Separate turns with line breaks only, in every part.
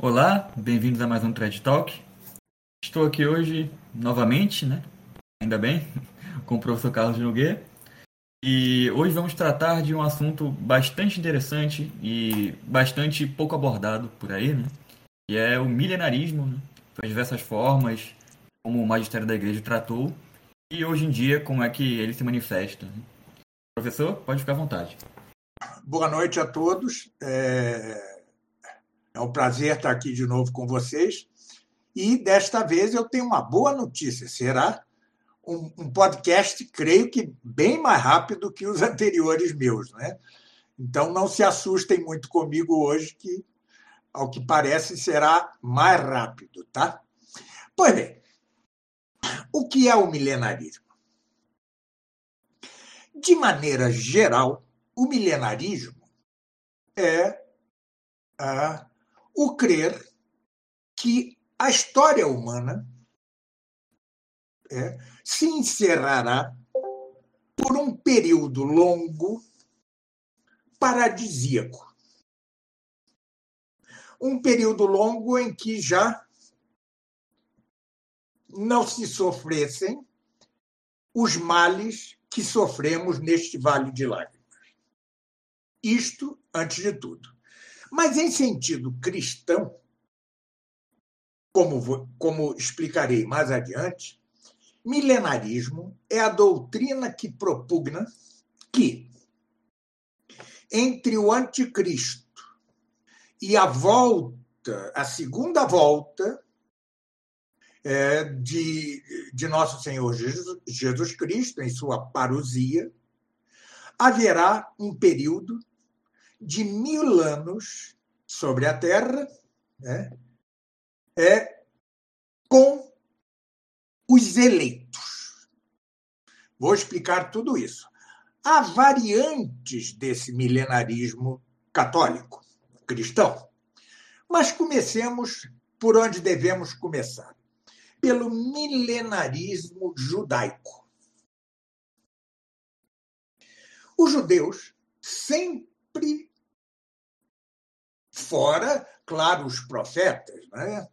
Olá, bem-vindos a mais um Thread Talk. Estou aqui hoje novamente, né? Ainda bem, com o professor Carlos Nogueira. E hoje vamos tratar de um assunto bastante interessante e bastante pouco abordado por aí, né? Que é o milenarismo, né? As diversas formas, como o magistério da igreja tratou e hoje em dia como é que ele se manifesta. Né? Professor, pode ficar à vontade.
Boa noite a todos. É... É um prazer estar aqui de novo com vocês. E desta vez eu tenho uma boa notícia. Será um, um podcast, creio que bem mais rápido que os anteriores meus, né? Então não se assustem muito comigo hoje, que ao que parece será mais rápido, tá? Pois bem, o que é o milenarismo? De maneira geral, o milenarismo é a o crer que a história humana é, se encerrará por um período longo paradisíaco. Um período longo em que já não se sofressem os males que sofremos neste vale de lágrimas. Isto antes de tudo. Mas, em sentido cristão, como, como explicarei mais adiante, milenarismo é a doutrina que propugna que, entre o anticristo e a volta, a segunda volta é, de, de nosso Senhor Jesus, Jesus Cristo, em sua parousia, haverá um período de mil anos sobre a Terra, né, é com os eleitos. Vou explicar tudo isso. Há variantes desse milenarismo católico, cristão. Mas comecemos por onde devemos começar pelo milenarismo judaico. Os judeus sempre fora, claro, os profetas, né?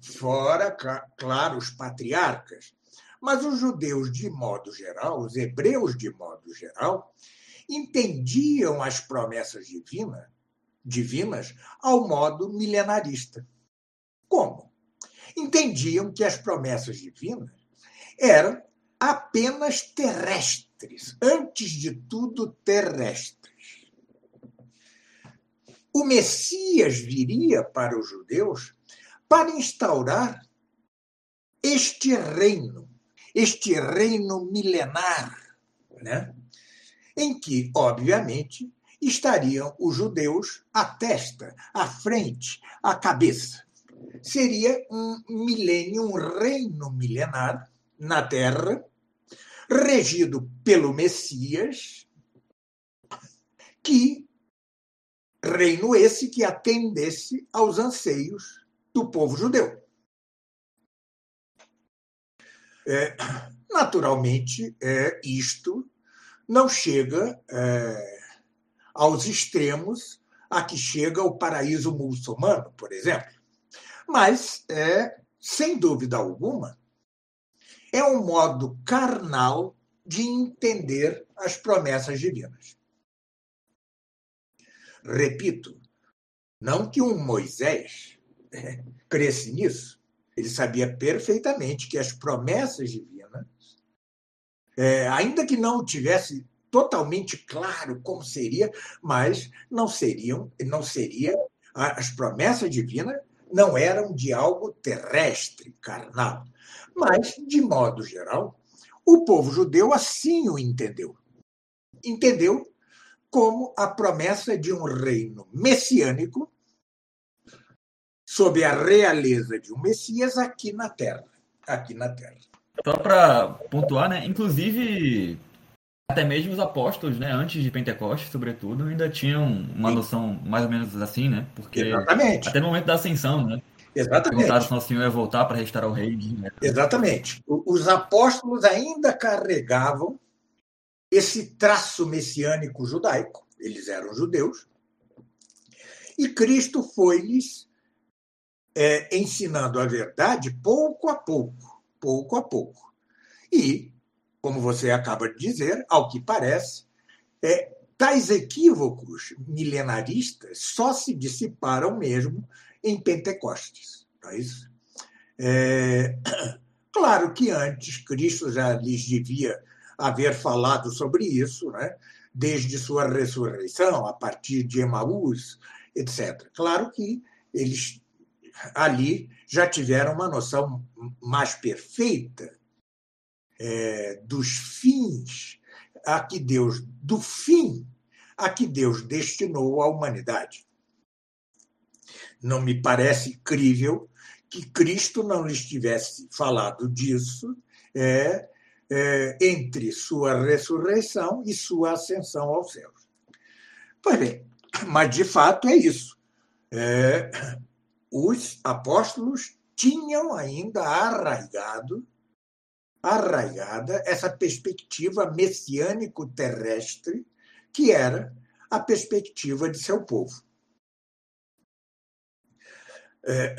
fora, claro, os patriarcas. Mas os judeus, de modo geral, os hebreus, de modo geral, entendiam as promessas divinas, divinas ao modo milenarista. Como? Entendiam que as promessas divinas eram apenas terrestres, antes de tudo terrestres o Messias viria para os judeus para instaurar este reino, este reino milenar, né? em que, obviamente, estariam os judeus à testa, à frente, à cabeça. Seria um milênio, um reino milenar na Terra, regido pelo Messias, que reino esse que atendesse aos anseios do povo judeu. É, naturalmente, é, isto não chega é, aos extremos a que chega o paraíso muçulmano, por exemplo. Mas, é, sem dúvida alguma, é um modo carnal de entender as promessas divinas. Repito, não que um Moisés é, cresce nisso. Ele sabia perfeitamente que as promessas divinas, é, ainda que não tivesse totalmente claro como seria, mas não seriam, não seria as promessas divinas não eram de algo terrestre, carnal, mas de modo geral, o povo judeu assim o entendeu. Entendeu como a promessa de um reino messiânico sob a realeza de um Messias aqui na Terra, aqui na Terra.
Só para pontuar, né? Inclusive até mesmo os apóstolos, né, antes de Pentecostes, sobretudo, ainda tinham uma Sim. noção mais ou menos assim, né? Porque Exatamente. até no momento da ascensão, né?
Exatamente.
Perguntaram se Nosso Senhor ia voltar para restaurar o reino. Né?
Exatamente. Os apóstolos ainda carregavam esse traço messiânico judaico, eles eram judeus, e Cristo foi-lhes é, ensinando a verdade pouco a pouco, pouco a pouco. E, como você acaba de dizer, ao que parece, é, tais equívocos milenaristas só se dissiparam mesmo em Pentecostes. Não é isso? É, claro que antes Cristo já lhes devia haver falado sobre isso, né? desde sua ressurreição, a partir de Emaús, etc. Claro que eles ali já tiveram uma noção mais perfeita é, dos fins a que Deus, do fim a que Deus destinou a humanidade. Não me parece crível que Cristo não lhes tivesse falado disso é, é, entre sua ressurreição e sua ascensão aos céus. Pois bem, mas de fato é isso. É, os apóstolos tinham ainda arraigado, arraigada essa perspectiva messiânico-terrestre que era a perspectiva de seu povo. É,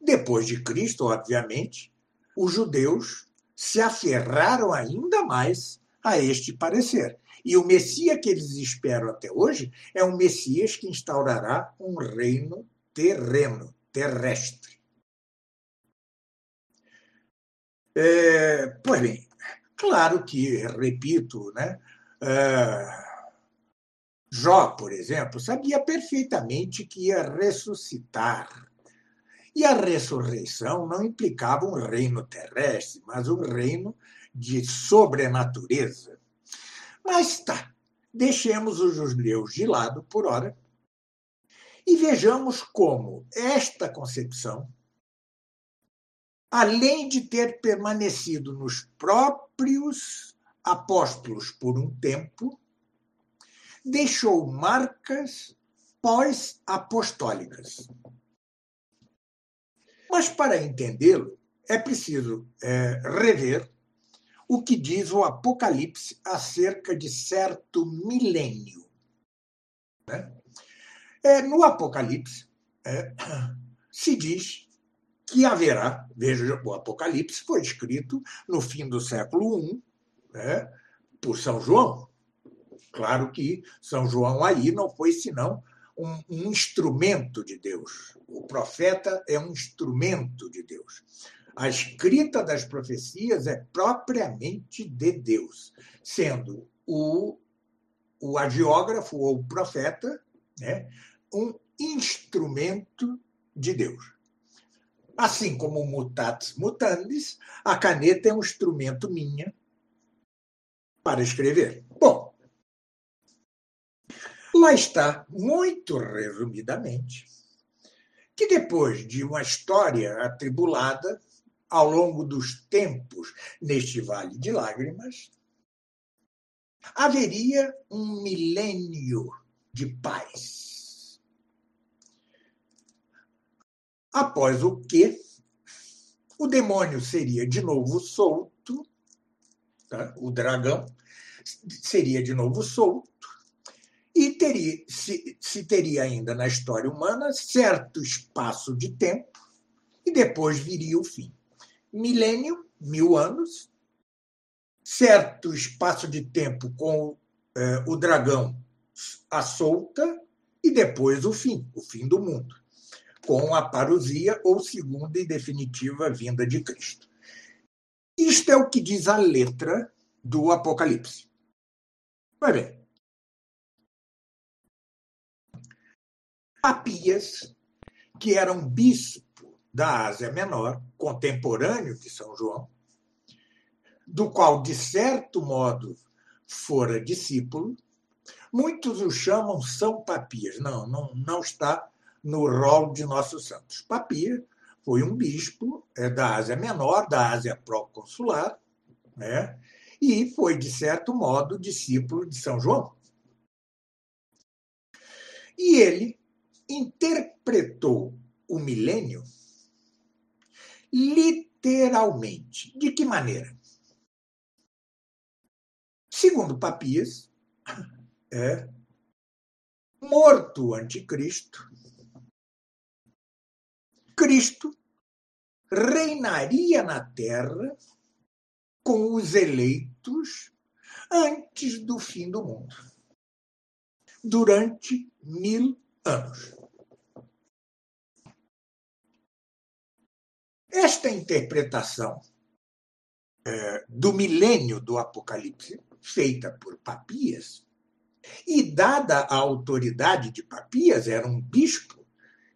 depois de Cristo, obviamente, os judeus se aferraram ainda mais a este parecer. E o Messias que eles esperam até hoje é um Messias que instaurará um reino terreno, terrestre. É, pois bem, claro que, repito, né, é, Jó, por exemplo, sabia perfeitamente que ia ressuscitar. E a ressurreição não implicava um reino terrestre, mas um reino de sobrenatureza. Mas tá, deixemos os judeus de lado por hora e vejamos como esta concepção, além de ter permanecido nos próprios apóstolos por um tempo, deixou marcas pós-apostólicas. Mas para entendê-lo, é preciso é, rever o que diz o Apocalipse acerca de certo milênio. Né? É, no Apocalipse, é, se diz que haverá, veja, o Apocalipse foi escrito no fim do século I, né, por São João, Claro que São João aí não foi senão um, um instrumento de Deus. O profeta é um instrumento de Deus. A escrita das profecias é propriamente de Deus, sendo o, o agiógrafo ou o profeta né, um instrumento de Deus. Assim como o mutatis mutandis, a caneta é um instrumento minha para escrever. Bom, Lá está, muito resumidamente, que depois de uma história atribulada ao longo dos tempos neste vale de lágrimas, haveria um milênio de paz. Após o que o demônio seria de novo solto, tá? o dragão seria de novo solto, teria, se, se teria ainda na história humana certo espaço de tempo e depois viria o fim. Milênio, mil anos, certo espaço de tempo com eh, o dragão à solta e depois o fim, o fim do mundo, com a parousia ou segunda e definitiva vinda de Cristo. Isto é o que diz a letra do Apocalipse. Vai bem, Papias, que era um bispo da Ásia Menor, contemporâneo de São João, do qual, de certo modo, fora discípulo. Muitos o chamam São Papias. Não, não, não está no rol de nossos santos. Papia foi um bispo é, da Ásia Menor, da Ásia Proconsular, né? e foi, de certo modo, discípulo de São João. E ele interpretou o milênio literalmente. De que maneira? Segundo Papias, é, morto o anticristo, Cristo reinaria na terra com os eleitos antes do fim do mundo, durante mil anos. Esta interpretação é, do milênio do Apocalipse, feita por Papias, e dada a autoridade de Papias, era um bispo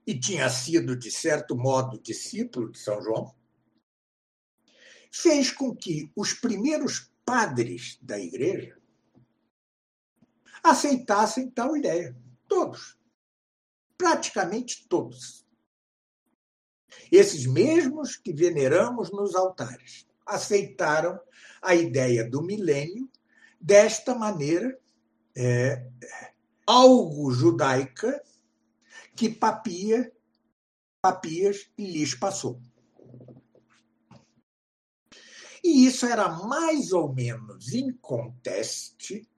e tinha sido, de certo modo, discípulo de São João, fez com que os primeiros padres da igreja aceitassem tal ideia. Todos. Praticamente todos. Esses mesmos que veneramos nos altares aceitaram a ideia do milênio desta maneira é, algo judaica que Papia, Papias lhes passou. E isso era mais ou menos inconteste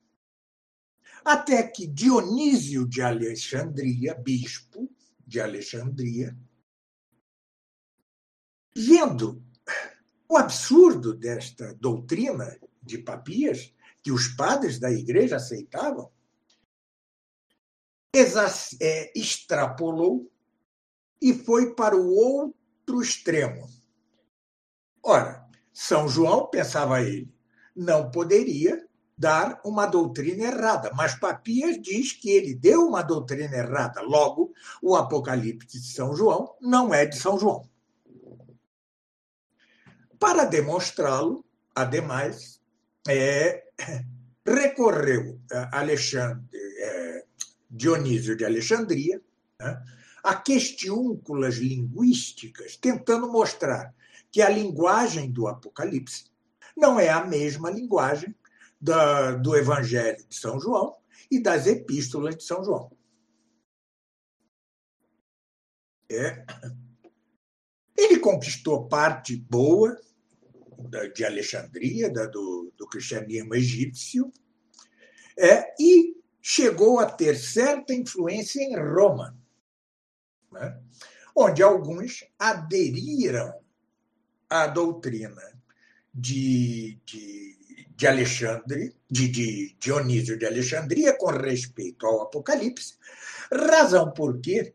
até que Dionísio de Alexandria, bispo de Alexandria, vendo o absurdo desta doutrina de Papias, que os padres da igreja aceitavam, é, extrapolou e foi para o outro extremo. Ora, São João, pensava ele, não poderia dar uma doutrina errada, mas Papias diz que ele deu uma doutrina errada. Logo, o Apocalipse de São João não é de São João. Para demonstrá-lo, ademais, é, recorreu Alexandre, é, Dionísio de Alexandria né, a questiúnculas linguísticas, tentando mostrar que a linguagem do Apocalipse não é a mesma linguagem da, do Evangelho de São João e das epístolas de São João. É. Ele conquistou parte boa de Alexandria, do, do cristianismo egípcio, é, e chegou a ter certa influência em Roma, né, onde alguns aderiram à doutrina de, de, de Alexandre, de, de Dionísio de Alexandria, com respeito ao Apocalipse, razão porque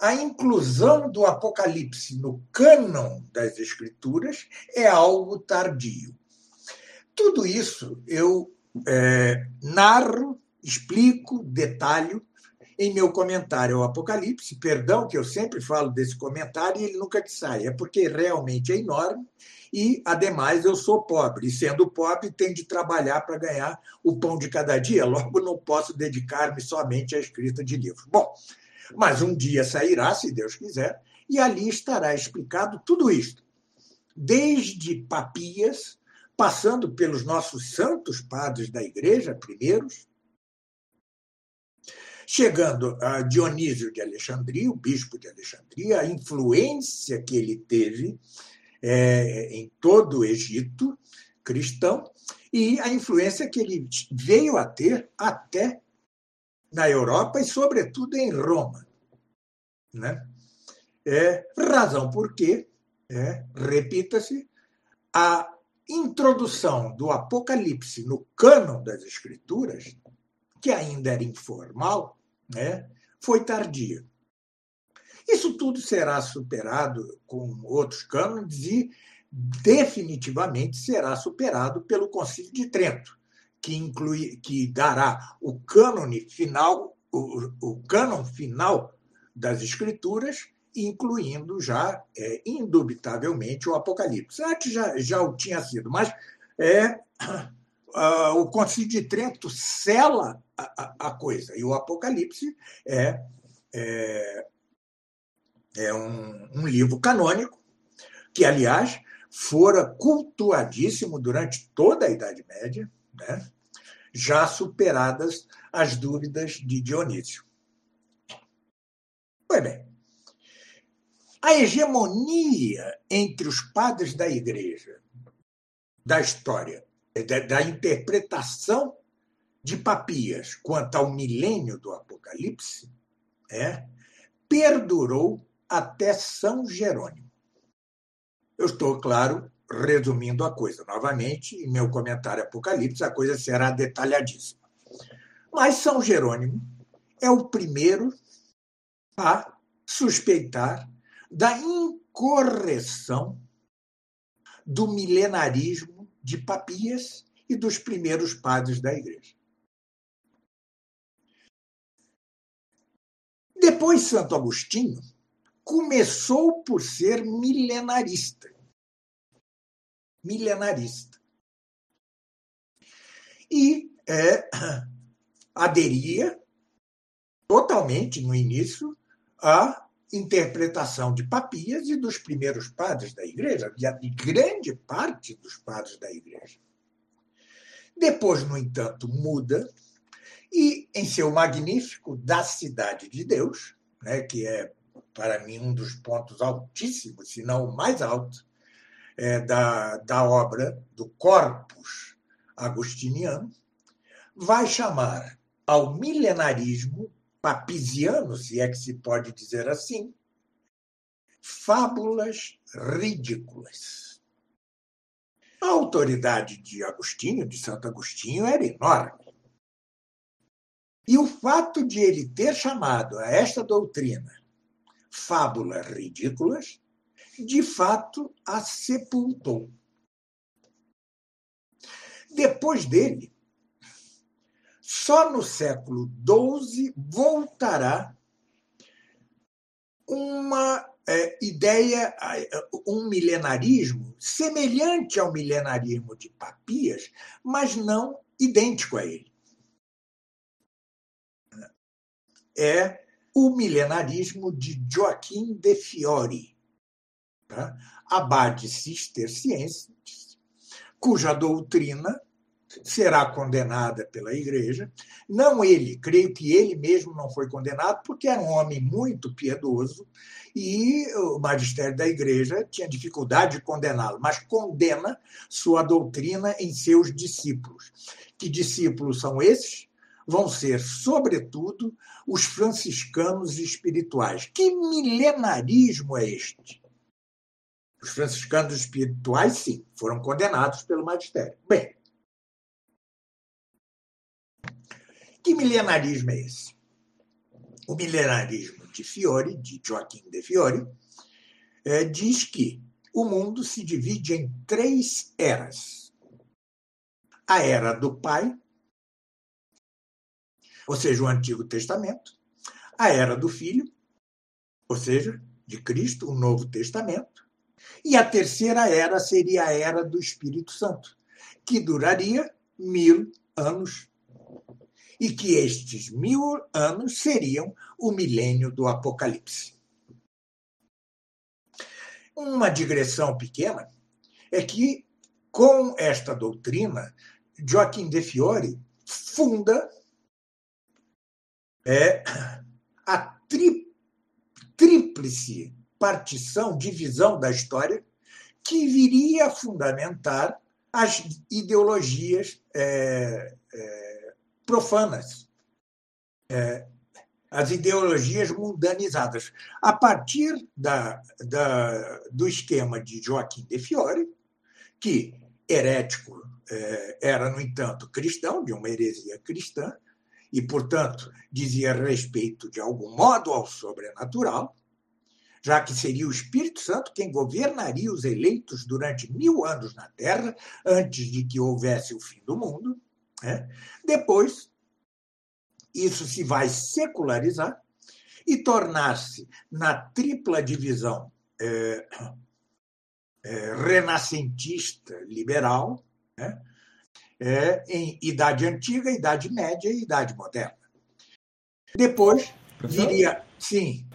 a inclusão do Apocalipse no cânon das Escrituras é algo tardio. Tudo isso eu é, narro, explico, detalho em meu comentário ao Apocalipse. Perdão que eu sempre falo desse comentário e ele nunca que sai, é porque realmente é enorme e, ademais, eu sou pobre. E, sendo pobre, tenho de trabalhar para ganhar o pão de cada dia. Logo, não posso dedicar-me somente à escrita de livros. Bom, mas um dia sairá, se Deus quiser, e ali estará explicado tudo isto. Desde Papias, passando pelos nossos santos padres da igreja, primeiros, chegando a Dionísio de Alexandria, o bispo de Alexandria, a influência que ele teve é, em todo o Egito cristão e a influência que ele veio a ter até na Europa e, sobretudo, em Roma. Né? É, razão porque, é, repita-se, a introdução do Apocalipse no cânon das Escrituras, que ainda era informal, né, foi tardia. Isso tudo será superado com outros cânones e definitivamente será superado pelo Concílio de Trento, que inclui, que dará o cânone final, o, o cânon final das Escrituras, incluindo já, é, indubitavelmente, o Apocalipse. Antes já, já o tinha sido, mas é, uh, o Concílio de Trento sela a, a, a, coisa, e o Apocalipse é, é, é um, um livro canônico, que, aliás, fora cultuadíssimo durante toda a Idade Média, né? já superadas as dúvidas de Dionísio. Pois bem, a hegemonia entre os padres da igreja, da história, da, da interpretação de Papias quanto ao milênio do Apocalipse, é, perdurou até São Jerônimo. Eu estou, claro, resumindo a coisa. Novamente, em meu comentário Apocalipse, a coisa será detalhadíssima. Mas São Jerônimo é o primeiro a suspeitar da incorreção do milenarismo de Papias e dos primeiros padres da igreja. Depois, Santo Agostinho começou por ser milenarista. Milenarista. E é, aderia totalmente, no início, à interpretação de Papias e dos primeiros padres da igreja, de grande parte dos padres da igreja. Depois, no entanto, muda e, em seu magnífico Da Cidade de Deus, né, que é, para mim, um dos pontos altíssimos, se não o mais alto, é, da, da obra do Corpus Agostiniano, vai chamar ao milenarismo papisiano, se é que se pode dizer assim, fábulas ridículas. A autoridade de Agostinho, de Santo Agostinho, era enorme. E o fato de ele ter chamado a esta doutrina fábulas ridículas, de fato a sepultou. Depois dele, só no século XII voltará uma é, ideia, um milenarismo semelhante ao milenarismo de Papias, mas não idêntico a ele. É o milenarismo de Joaquim de Fiori, tá? abade cisterciense, cuja doutrina será condenada pela igreja. Não ele, creio que ele mesmo não foi condenado, porque era um homem muito piedoso e o magistério da igreja tinha dificuldade de condená-lo, mas condena sua doutrina em seus discípulos. Que discípulos são esses? Vão ser, sobretudo, os franciscanos espirituais. Que milenarismo é este? Os franciscanos espirituais, sim, foram condenados pelo magistério. Bem, Que milenarismo é esse? O milenarismo de Fiore, de Joaquim de Fiore, é, diz que o mundo se divide em três eras. A era do Pai, ou seja, o Antigo Testamento, a era do Filho, ou seja, de Cristo, o Novo Testamento, e a terceira era seria a era do Espírito Santo, que duraria mil anos e que estes mil anos seriam o milênio do Apocalipse. Uma digressão pequena é que, com esta doutrina, Joaquim de Fiore funda é, a tri, tríplice partição, divisão da história, que viria a fundamentar as ideologias é, é, profanas, é, as ideologias mundanizadas. A partir da, da, do esquema de Joaquim de Fiore, que herético é, era, no entanto, cristão, de uma heresia cristã, e, portanto, dizia respeito, de algum modo, ao sobrenatural, já que seria o Espírito Santo quem governaria os eleitos durante mil anos na Terra, antes de que houvesse o fim do mundo. Né? Depois, isso se vai secularizar e tornar-se na tripla divisão é, é, renascentista liberal, né? é, em Idade Antiga, Idade Média e Idade Moderna. Depois viria. Sim.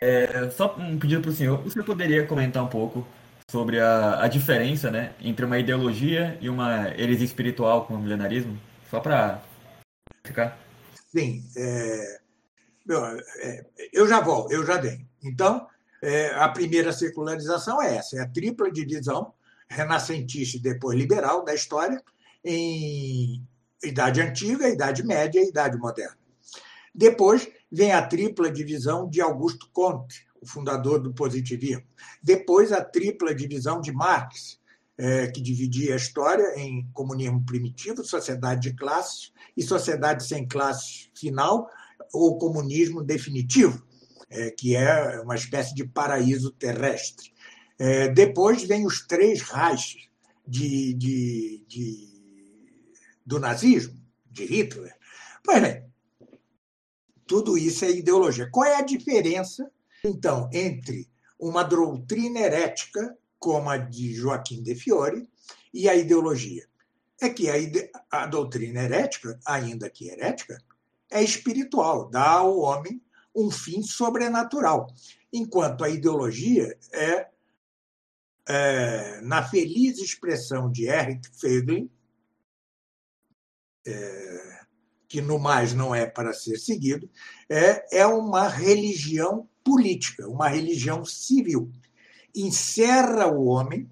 É, só um pedido para o senhor: você poderia comentar um pouco sobre a, a diferença né, entre uma ideologia e uma heresia espiritual como o milenarismo? Só para ficar?
Sim. É, é, eu já volto, eu já venho. Então, é, a primeira secularização é essa: é a tripla divisão renascentista e depois liberal da história em Idade Antiga, Idade Média e Idade Moderna. Depois vem a tripla divisão de Augusto Comte, o fundador do positivismo. Depois, a tripla divisão de Marx, é, que dividia a história em comunismo primitivo, sociedade de classes e sociedade sem classes final, ou comunismo definitivo, é, que é uma espécie de paraíso terrestre. É, depois vem os três Reiches de, de, de, do nazismo, de Hitler. Pois bem, tudo isso é ideologia. Qual é a diferença, então, entre uma doutrina herética, como a de Joaquim de Fiore, e a ideologia? É que a, ide... a doutrina herética, ainda que herética, é espiritual, dá ao homem um fim sobrenatural, enquanto a ideologia é, é na feliz expressão de Eric Feiglin, é, que no mais não é para ser seguido, é, é uma religião política, uma religião civil. Encerra o homem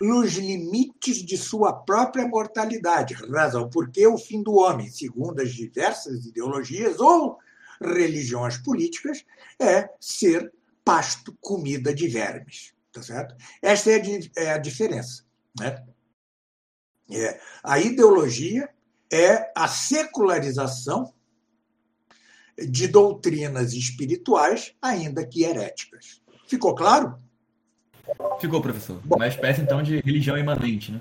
nos limites de sua própria mortalidade, razão porque o fim do homem, segundo as diversas ideologias ou religiões políticas, é ser pasto, comida de vermes. Tá certo? Esta é a, é a diferença. Né? É, a ideologia é a secularização de doutrinas espirituais, ainda que heréticas. Ficou claro?
Ficou, professor. Bom, Uma espécie, então, de religião imanente, né?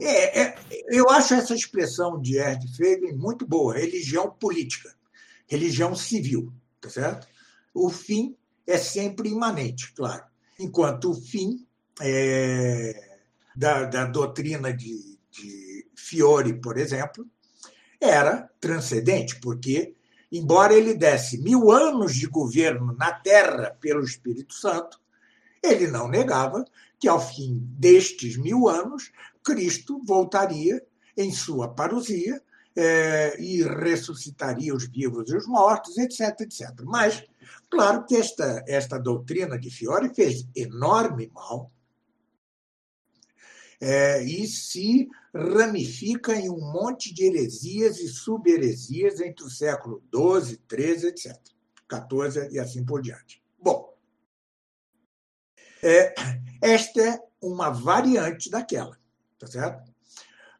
É, é, eu acho essa expressão de Erd Feiglin muito boa, religião política, religião civil, tá certo? O fim é sempre imanente, claro. Enquanto o fim é, da, da doutrina de, de Fiore, por exemplo, era transcendente, porque, embora ele desse mil anos de governo na Terra pelo Espírito Santo, ele não negava que, ao fim destes mil anos, Cristo voltaria em sua parousia é, e ressuscitaria os vivos e os mortos, etc, etc. Mas, claro que esta, esta doutrina de Fiore fez enorme mal é, e se ramifica em um monte de heresias e sub-heresias entre o século XII, XIII, etc. XIV e assim por diante. Bom, é, esta é uma variante daquela, tá certo?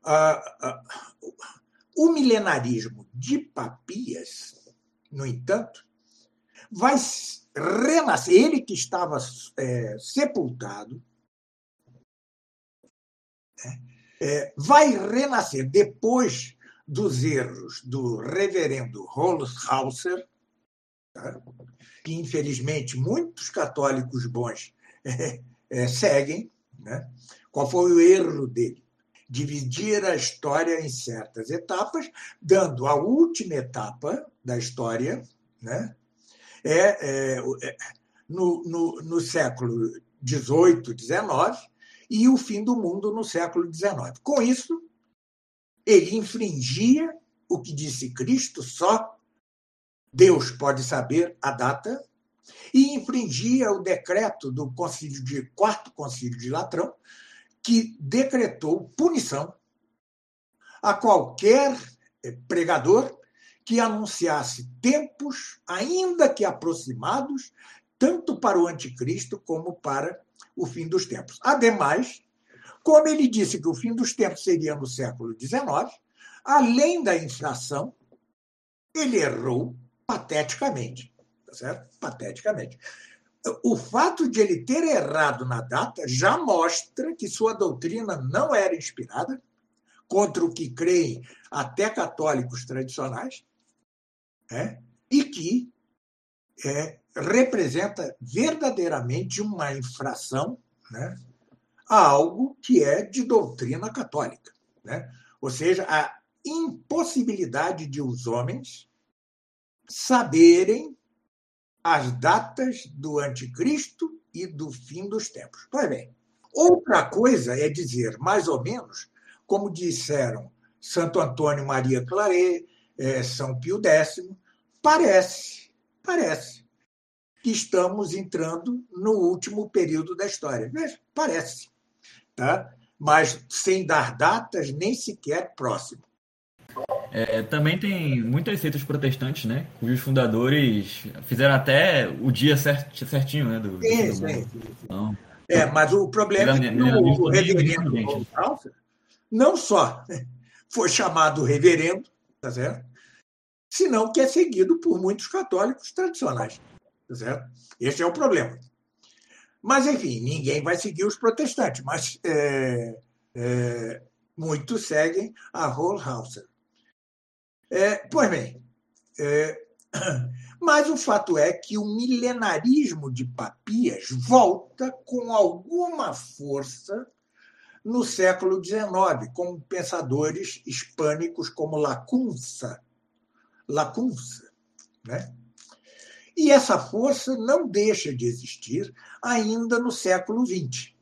Ah, ah, o milenarismo de Papias, no entanto, vai renascer. Ele que estava é, sepultado, é, vai renascer depois dos erros do reverendo Holshauser, tá? que infelizmente muitos católicos bons é, é, seguem. Né? Qual foi o erro dele? Dividir a história em certas etapas, dando a última etapa da história né? é, é, é no, no, no século XVIII, XIX, e o fim do mundo no século XIX. Com isso, ele infringia o que disse Cristo, só Deus pode saber a data, e infringia o decreto do concílio de quarto concílio de Latrão, que decretou punição a qualquer eh, pregador que anunciasse tempos, ainda que aproximados, tanto para o anticristo como para o fim dos tempos. Ademais, como ele disse que o fim dos tempos seria no século XIX, além da inflação, ele errou pateticamente. Tá certo? Pateticamente. O fato de ele ter errado na data já mostra que sua doutrina não era inspirada contra o que creem até católicos tradicionais, né? e que é, representa verdadeiramente uma infração né, a algo que é de doutrina católica. Né? Ou seja, a impossibilidade de os homens saberem as datas do anticristo e do fim dos tempos. Pois bem, outra coisa é dizer, mais ou menos, como disseram Santo Antônio Maria Claret, é, São Pio X, parece, parece que estamos entrando no último período da história. Parece. Tá? Mas sem dar datas nem sequer próximo.
É, também tem muitas seitas protestantes, né? Cujos fundadores fizeram até o dia cert, certinho, né? Do,
sim, sim, sim. Então, é, mas o problema é que o, o reverendo não só foi chamado reverendo, tá certo? Senão que é seguido por muitos católicos tradicionais, tá certo? Esse é o problema. Mas, enfim, ninguém vai seguir os protestantes, mas é, é, muitos seguem a Rollhauser. É, pois bem, é, mas o fato é que o milenarismo de Papias volta com alguma força no século XIX, com pensadores hispânicos como Lacunza. Lacunza né? E essa força não deixa de existir ainda no século XX.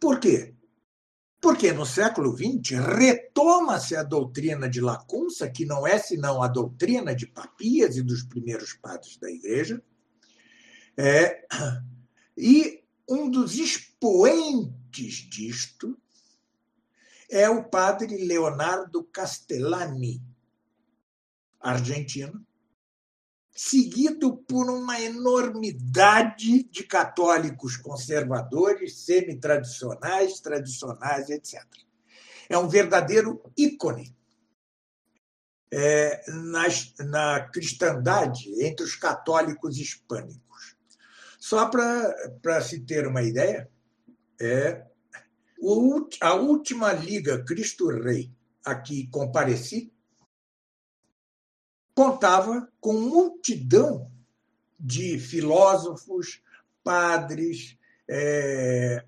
Por quê? Porque no século XX retoma-se a doutrina de Lacunça, que não é senão a doutrina de Papias e dos primeiros padres da Igreja, é, e um dos expoentes disto é o padre Leonardo Castellani, argentino, seguido por uma enormidade de católicos conservadores, semi-tradicionais, tradicionais, etc. É um verdadeiro ícone é, na, na cristandade entre os católicos hispânicos. Só para se ter uma ideia, é, o, a última Liga Cristo Rei a que compareci contava com multidão de filósofos, padres, é,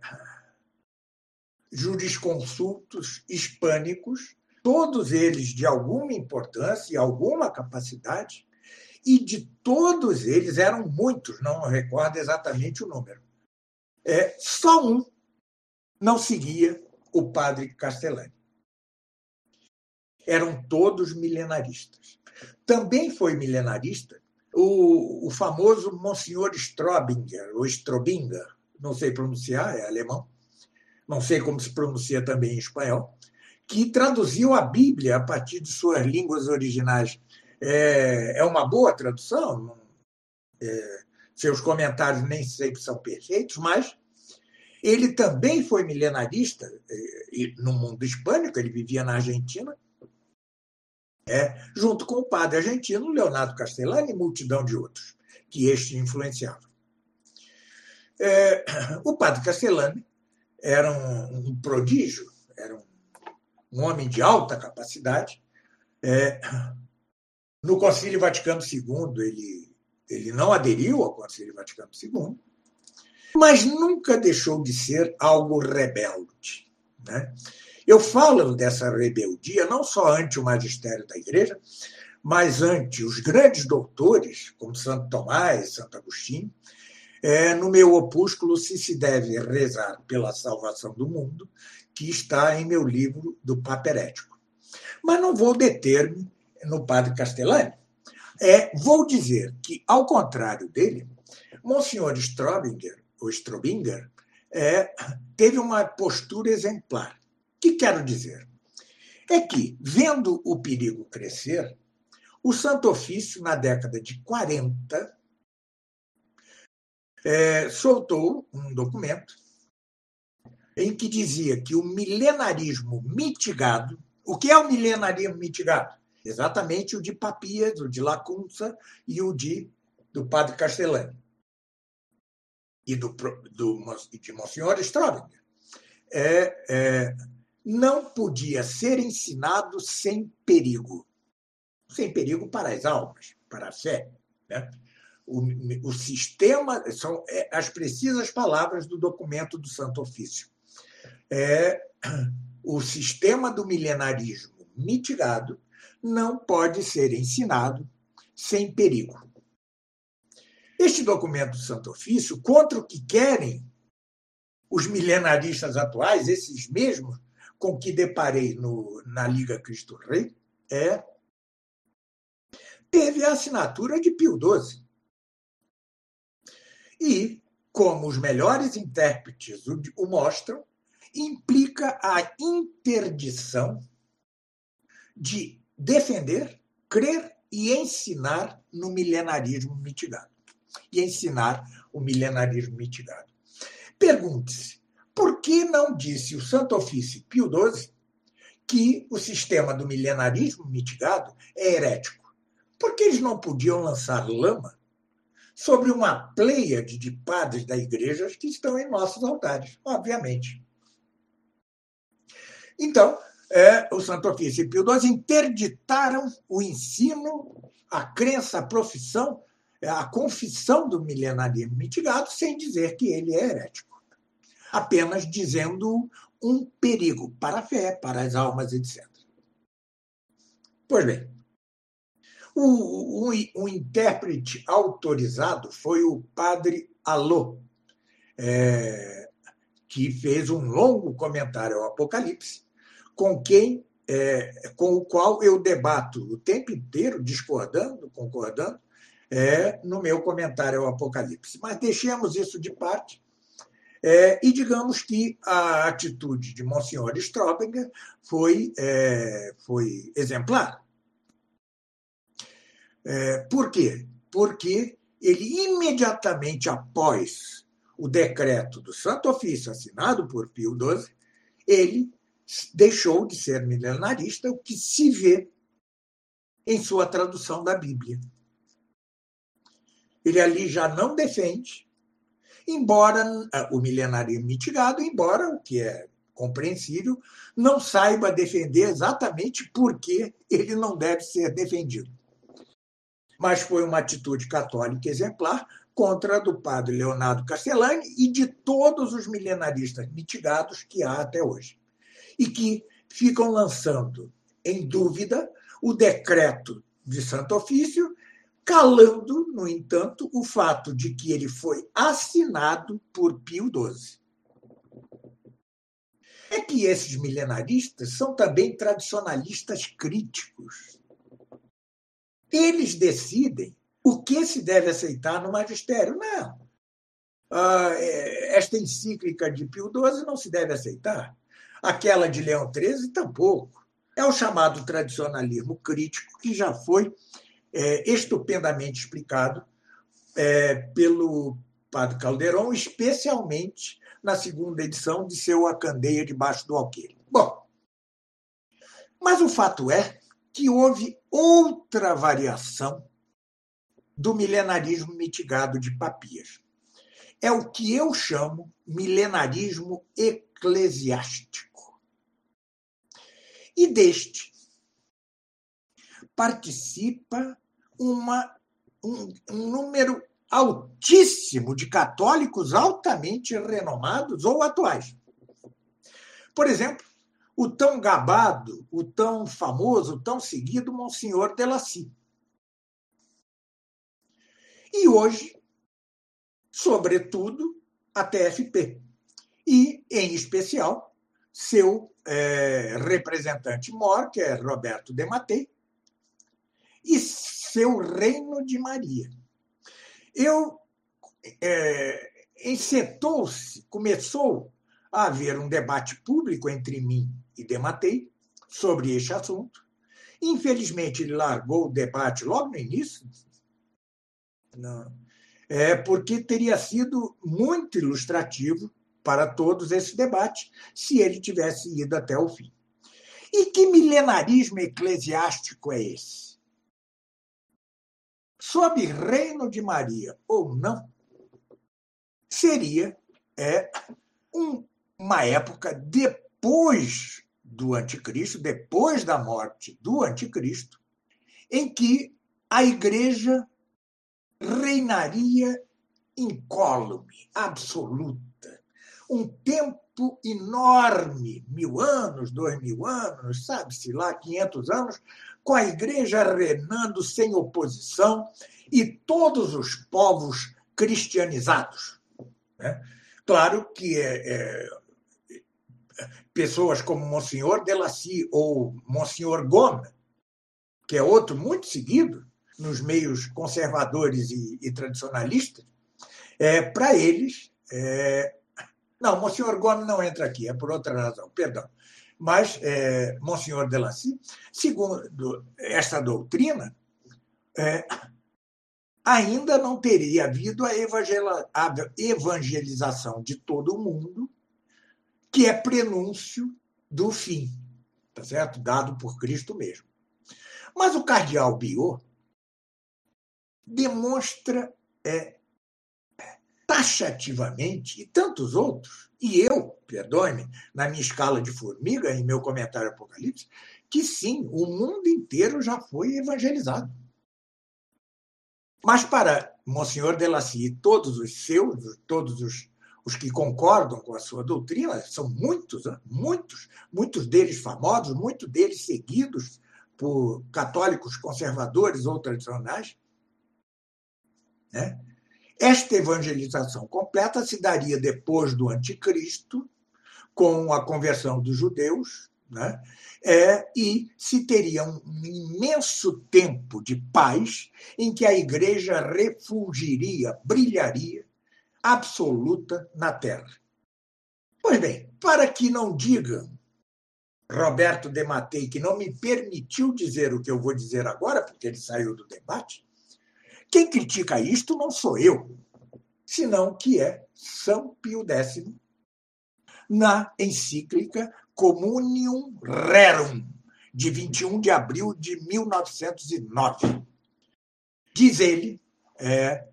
jurisconsultos hispânicos, todos eles de alguma importância e alguma capacidade, e de todos eles, eram muitos, não recordo exatamente o número. É, só um não seguia o padre Castellani. Eram todos milenaristas. Também foi milenarista o, o famoso Monsenhor Strobinger, ou Strobinger, não sei pronunciar, é alemão, não sei como se pronuncia também em espanhol, que traduziu a Bíblia a partir de suas línguas originais. É, é uma boa tradução, é, seus comentários nem sempre são perfeitos, mas ele também foi milenarista é, no mundo hispânico, ele vivia na Argentina, é, junto com o padre argentino Leonardo Castellani e multidão de outros que este influenciava. É, o padre Castellani era um, um prodígio, era um, um, homem de alta capacidade. É, no Concílio Vaticano II, ele, ele não aderiu ao Concílio Vaticano II, mas nunca deixou de ser algo rebelde. Né? Eu falo dessa rebeldia não só ante o magistério da igreja, mas ante os grandes doutores, como Santo Tomás, Santo Agostinho. É, no meu opúsculo, Se se deve rezar pela salvação do mundo, que está em meu livro do Papa Herético. Mas não vou deter-me no padre Castellani. É, vou dizer que, ao contrário dele, Monsenhor Strobinger, ou Strobinger, é, teve uma postura exemplar que quero dizer? É que, vendo o perigo crescer, o Santo Ofício, na década de 40, é, soltou um documento em que dizia que o milenarismo mitigado. O que é o milenarismo mitigado? Exatamente o de Papias, o de Lacunza e o de, do padre Castellani. E do, do, de Monsenhor Strobinger. É, é, não podia ser ensinado sem perigo. Sem perigo para as almas, para a fé. Né? O, o sistema, são é, as precisas palavras do documento do Santo Ofício. É, o sistema do milenarismo mitigado não pode ser ensinado sem perigo. Este documento do Santo Ofício, contra o que querem os milenaristas atuais, esses mesmos com que deparei no, na Liga Cristo Rei é teve a assinatura de Pio XII. E, como os melhores intérpretes o, o mostram, implica a interdição de defender, crer e ensinar no milenarismo mitigado. E ensinar o milenarismo mitigado. Pergunte-se, por que não disse o Santo Ofício Pio XII que o sistema do milenarismo mitigado é herético? Por que eles não podiam lançar lama sobre uma pleiade de padres da igreja que estão em nossos altares, obviamente? Então, é, o Santo Ofício e Pio XII interditaram o ensino, a crença, a profissão, a confissão do milenarismo mitigado, sem dizer que ele é herético. Apenas dizendo um perigo para a fé, para as almas, etc. Pois bem, o, o, o intérprete autorizado foi o padre Alô, é, que fez um longo comentário ao Apocalipse, com quem é, com o qual eu debato o tempo inteiro, discordando, concordando, é, no meu comentário ao Apocalipse. Mas deixemos isso de parte é, e digamos que a atitude de Monsenhor Strobinger foi, é, foi exemplar. É, por quê? Porque ele, imediatamente após o decreto do Santo Ofício assinado por Pio XII, ele deixou de ser milenarista, o que se vê em sua tradução da Bíblia. Ele ali já não defende, embora ah, o milenarismo mitigado, embora o que é compreensível, não saiba defender exatamente por que ele não deve ser defendido. Mas foi uma atitude católica exemplar contra a do padre Leonardo Castellani e de todos os milenaristas mitigados que há até hoje e que ficam lançando em dúvida o decreto de Santo Ofício, calando, no entanto, o fato de que ele foi assinado por Pio XII. É que esses milenaristas são também tradicionalistas críticos. Eles decidem o que se deve aceitar no magistério. Não. Ah, é, esta encíclica de Pio XII não se deve aceitar. Aquela de Leão XIII, tampouco. É o chamado tradicionalismo crítico, que já foi é, estupendamente explicado é, pelo Padre Calderon, especialmente na segunda edição de seu A Candeia Debaixo do Alqueire. Bom, mas o fato é que houve outra variação do milenarismo mitigado de Papias. É o que eu chamo milenarismo eclesiástico. E deste participa uma, um, um número altíssimo de católicos altamente renomados ou atuais. Por exemplo, o tão gabado, o tão famoso, o tão seguido Monsenhor Delacy. E hoje, sobretudo, a TFP. E, em especial, seu é, representante mor, que é Roberto de Matei, e seu Reino de Maria. Eu é, encetou-se, começou a haver um debate público entre mim e Dematei sobre este assunto. Infelizmente, ele largou o debate logo no início, não, é, porque teria sido muito ilustrativo para todos esse debate, se ele tivesse ido até o fim. E que milenarismo eclesiástico é esse? Sob reino de Maria ou não, seria é, um, uma época depois do anticristo, depois da morte do anticristo, em que a igreja reinaria incólume, absoluta. Um tempo enorme, mil anos, dois mil anos, sabe-se lá, quinhentos anos, com a igreja reinando sem oposição e todos os povos cristianizados. Né? Claro que é, é, pessoas como Monsenhor Delacy ou Monsenhor Gomes, que é outro muito seguido nos meios conservadores e, e tradicionalistas, é, para eles, é, não, o senhor Gomes não entra aqui, é por outra razão, perdão. Mas é, Monsenhor Delacy, segundo esta doutrina, é, ainda não teria havido a evangelização de todo o mundo, que é prenúncio do fim, tá certo? Dado por Cristo mesmo. Mas o cardeal Biot demonstra é, taxativamente, e tantos outros, e eu, perdoe-me, na minha escala de formiga, em meu comentário Apocalipse, que sim, o mundo inteiro já foi evangelizado. Mas para Monsenhor Delacy e todos os seus, todos os, os que concordam com a sua doutrina, são muitos, né? muitos, muitos deles famosos, muitos deles seguidos por católicos conservadores ou tradicionais, né? Esta evangelização completa se daria depois do anticristo, com a conversão dos judeus, né? É, e se teria um imenso tempo de paz em que a igreja refulgiria, brilharia, absoluta na terra. Pois bem, para que não digam Roberto Dematei, que não me permitiu dizer o que eu vou dizer agora, porque ele saiu do debate, quem critica isto não sou eu, senão que é São Pio X, na encíclica Communium Rerum, de 21 de abril de 1909. Diz ele, é,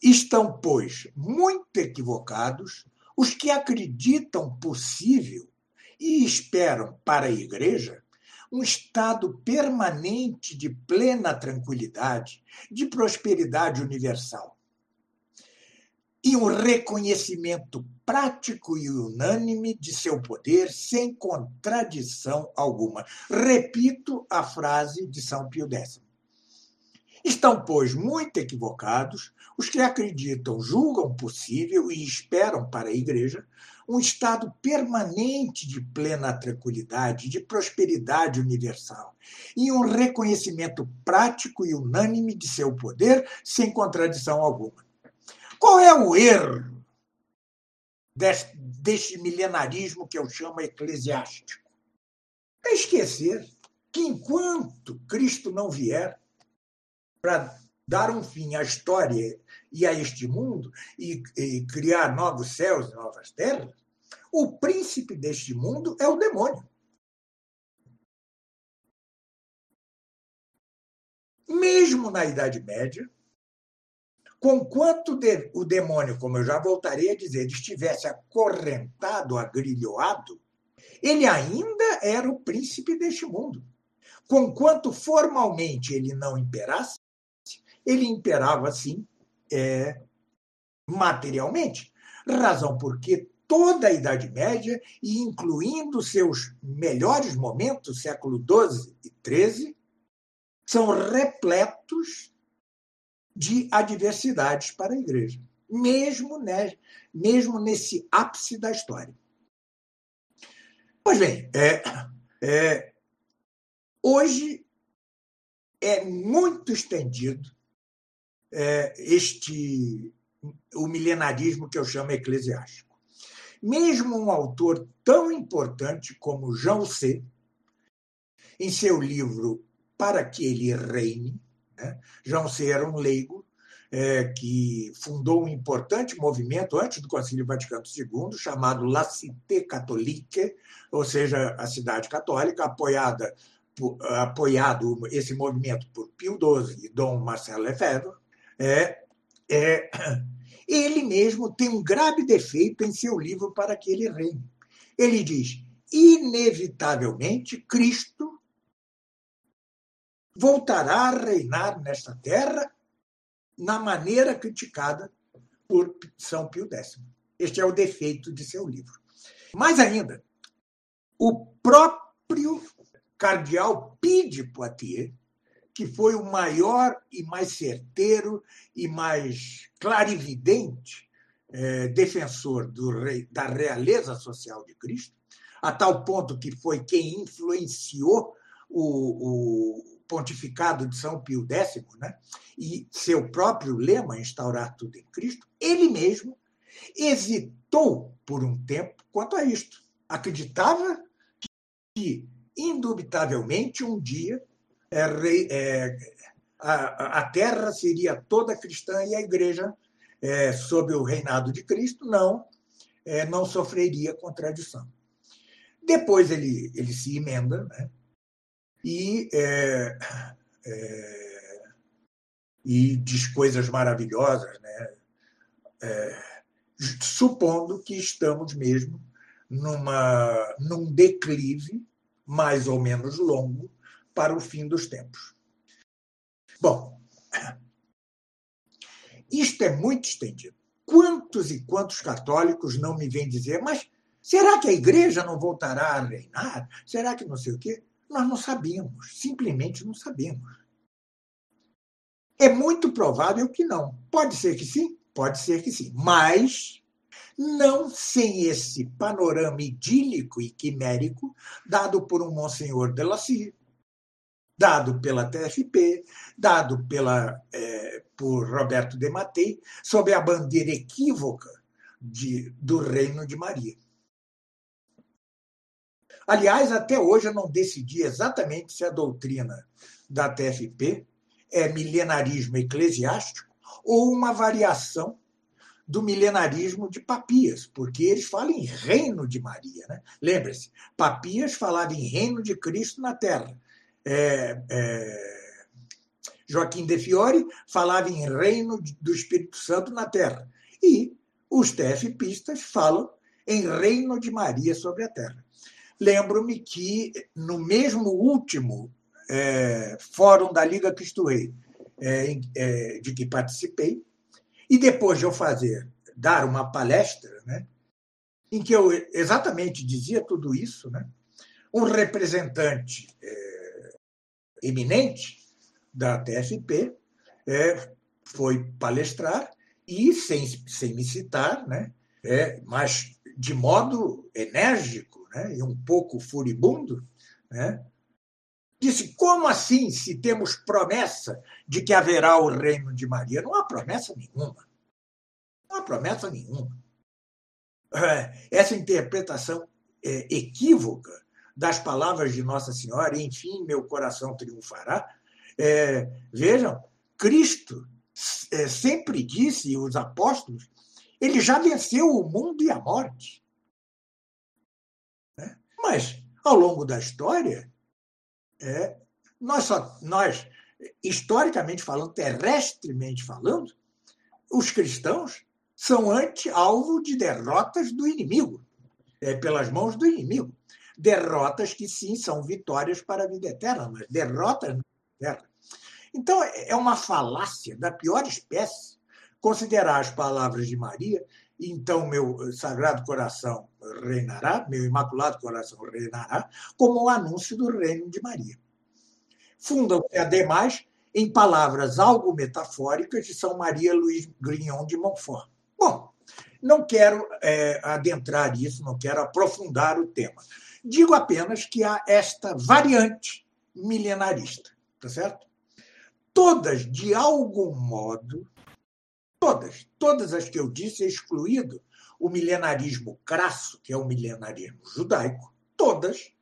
estão, pois, muito equivocados os que acreditam possível e esperam para a Igreja um estado permanente de plena tranquilidade, de prosperidade universal. E um reconhecimento prático e unânime de seu poder, sem contradição alguma. Repito a frase de São Pio X. Estão, pois, muito equivocados os que acreditam, julgam possível e esperam para a Igreja um estado permanente de plena tranquilidade, de prosperidade universal, e um reconhecimento prático e unânime de seu poder, sem contradição alguma. Qual é o erro deste, milenarismo que eu chamo eclesiástico? É esquecer que enquanto Cristo não vier para dar um fim à história e a este mundo e, e criar novos céus e novas terras, o príncipe deste mundo é o demônio. Mesmo na Idade Média, conquanto o demônio, como eu já voltarei a dizer, estivesse acorrentado, agrilhoado, ele ainda era o príncipe deste mundo. Conquanto formalmente ele não imperasse, ele imperava, sim, é, materialmente. Razão porque toda a Idade Média e incluindo seus melhores momentos, século XII e XIII, são repletos de adversidades para a Igreja, mesmo, né, mesmo nesse ápice da história. Pois bem, é, é, hoje é muito estendido é, este o milenarismo que eu chamo eclesiástico. Mesmo um autor tão importante como João C., em seu livro Para que ele reine, né? João C. era um leigo é, que fundou um importante movimento antes do Concílio Vaticano II, chamado La Cité Catholique, ou seja, a cidade católica, apoiada apoiado esse movimento por Pio XII e Dom Marcelo Lefebvre, é, é, ele mesmo tem um grave defeito em seu livro para que ele reine. Ele diz: inevitavelmente, Cristo voltará a reinar nesta terra na maneira criticada por São Pio X. Este é o defeito de seu livro. Mais ainda, o próprio cardeal Pide Poitiers que foi o maior e mais certeiro e mais clarividente é, defensor do rei, da realeza social de Cristo, a tal ponto que foi quem influenciou o, o pontificado de São Pio X, né? e seu próprio lema, instaurar tudo em Cristo, ele mesmo hesitou por um tempo quanto a isto. Acreditava que, indubitavelmente, um dia é, é, a, a terra seria toda cristã e a igreja, é, sob o reinado de Cristo, não, é, não sofreria contradição. Depois ele, ele se emenda né, e, é, é, e diz coisas maravilhosas, né, supondo que estamos mesmo numa, num declive mais ou menos longo para o fim dos tempos. Bom, isto é muito estendido. Quantos e quantos católicos não me vêm dizer, mas será que a igreja não voltará a reinar? Será que não sei o quê? Nós não sabemos, simplesmente não sabemos. É muito provável que não. Pode ser que sim, pode ser que sim. Mas não sem esse panorama idílico e quimérico dado por um Monsenhor de dado pela TFP, dado pela, é, por Roberto de Matei, sob a bandeira equívoca de, do Reino de Maria. Aliás, até hoje eu não decidi exatamente se a doutrina da TFP é milenarismo eclesiástico ou uma variação do milenarismo de Papias, porque eles falam em reino de Maria. Né? Lembre-se, Papias falava em reino de Cristo na terra. É, é, Joaquim de Fiore falava em reino do Espírito Santo na terra. E os TFPistas falam em reino de Maria sobre a terra. Lembro-me que no mesmo último é, fórum da Liga Cristo Rei, é, é, de que participei, e depois de eu fazer, dar uma palestra, né, em que eu exatamente dizia tudo isso, né, um representante é, eminente da TFP é, foi palestrar e, sem, sem me citar, né, é, mas de modo enérgico né, e um pouco furibundo, né, disse: como assim, se temos promessa de que haverá o reino de Maria? Não há promessa nenhuma. Não há promessa nenhuma. É, essa interpretação é, equívoca das palavras de Nossa Senhora, enfim, meu coração triunfará. É, vejam, Cristo é, sempre disse, os apóstolos, ele já venceu o mundo e a morte. Né? Mas, ao longo da história, é, nós, só, nós, historicamente falando, terrestremente falando, os cristãos são anti-alvo de derrotas do inimigo, é, pelas mãos do inimigo. Derrotas que, sim, são vitórias para a vida eterna, mas derrotas na terra. Então, é uma falácia da pior espécie considerar as palavras de Maria, então meu sagrado coração reinará, meu imaculado coração reinará, como o anúncio do reino de Maria. Fundam-se, ademais, em palavras algo metafóricas de São Maria Luís Grignon de Montfort. Bom, não quero é, adentrar isso, não quero aprofundar o tema. Digo apenas que há esta variante milenarista, tá certo? Todas, de algum modo, todas, todas as que eu disse, excluído o milenarismo crasso, que é o milenarismo judaico, todas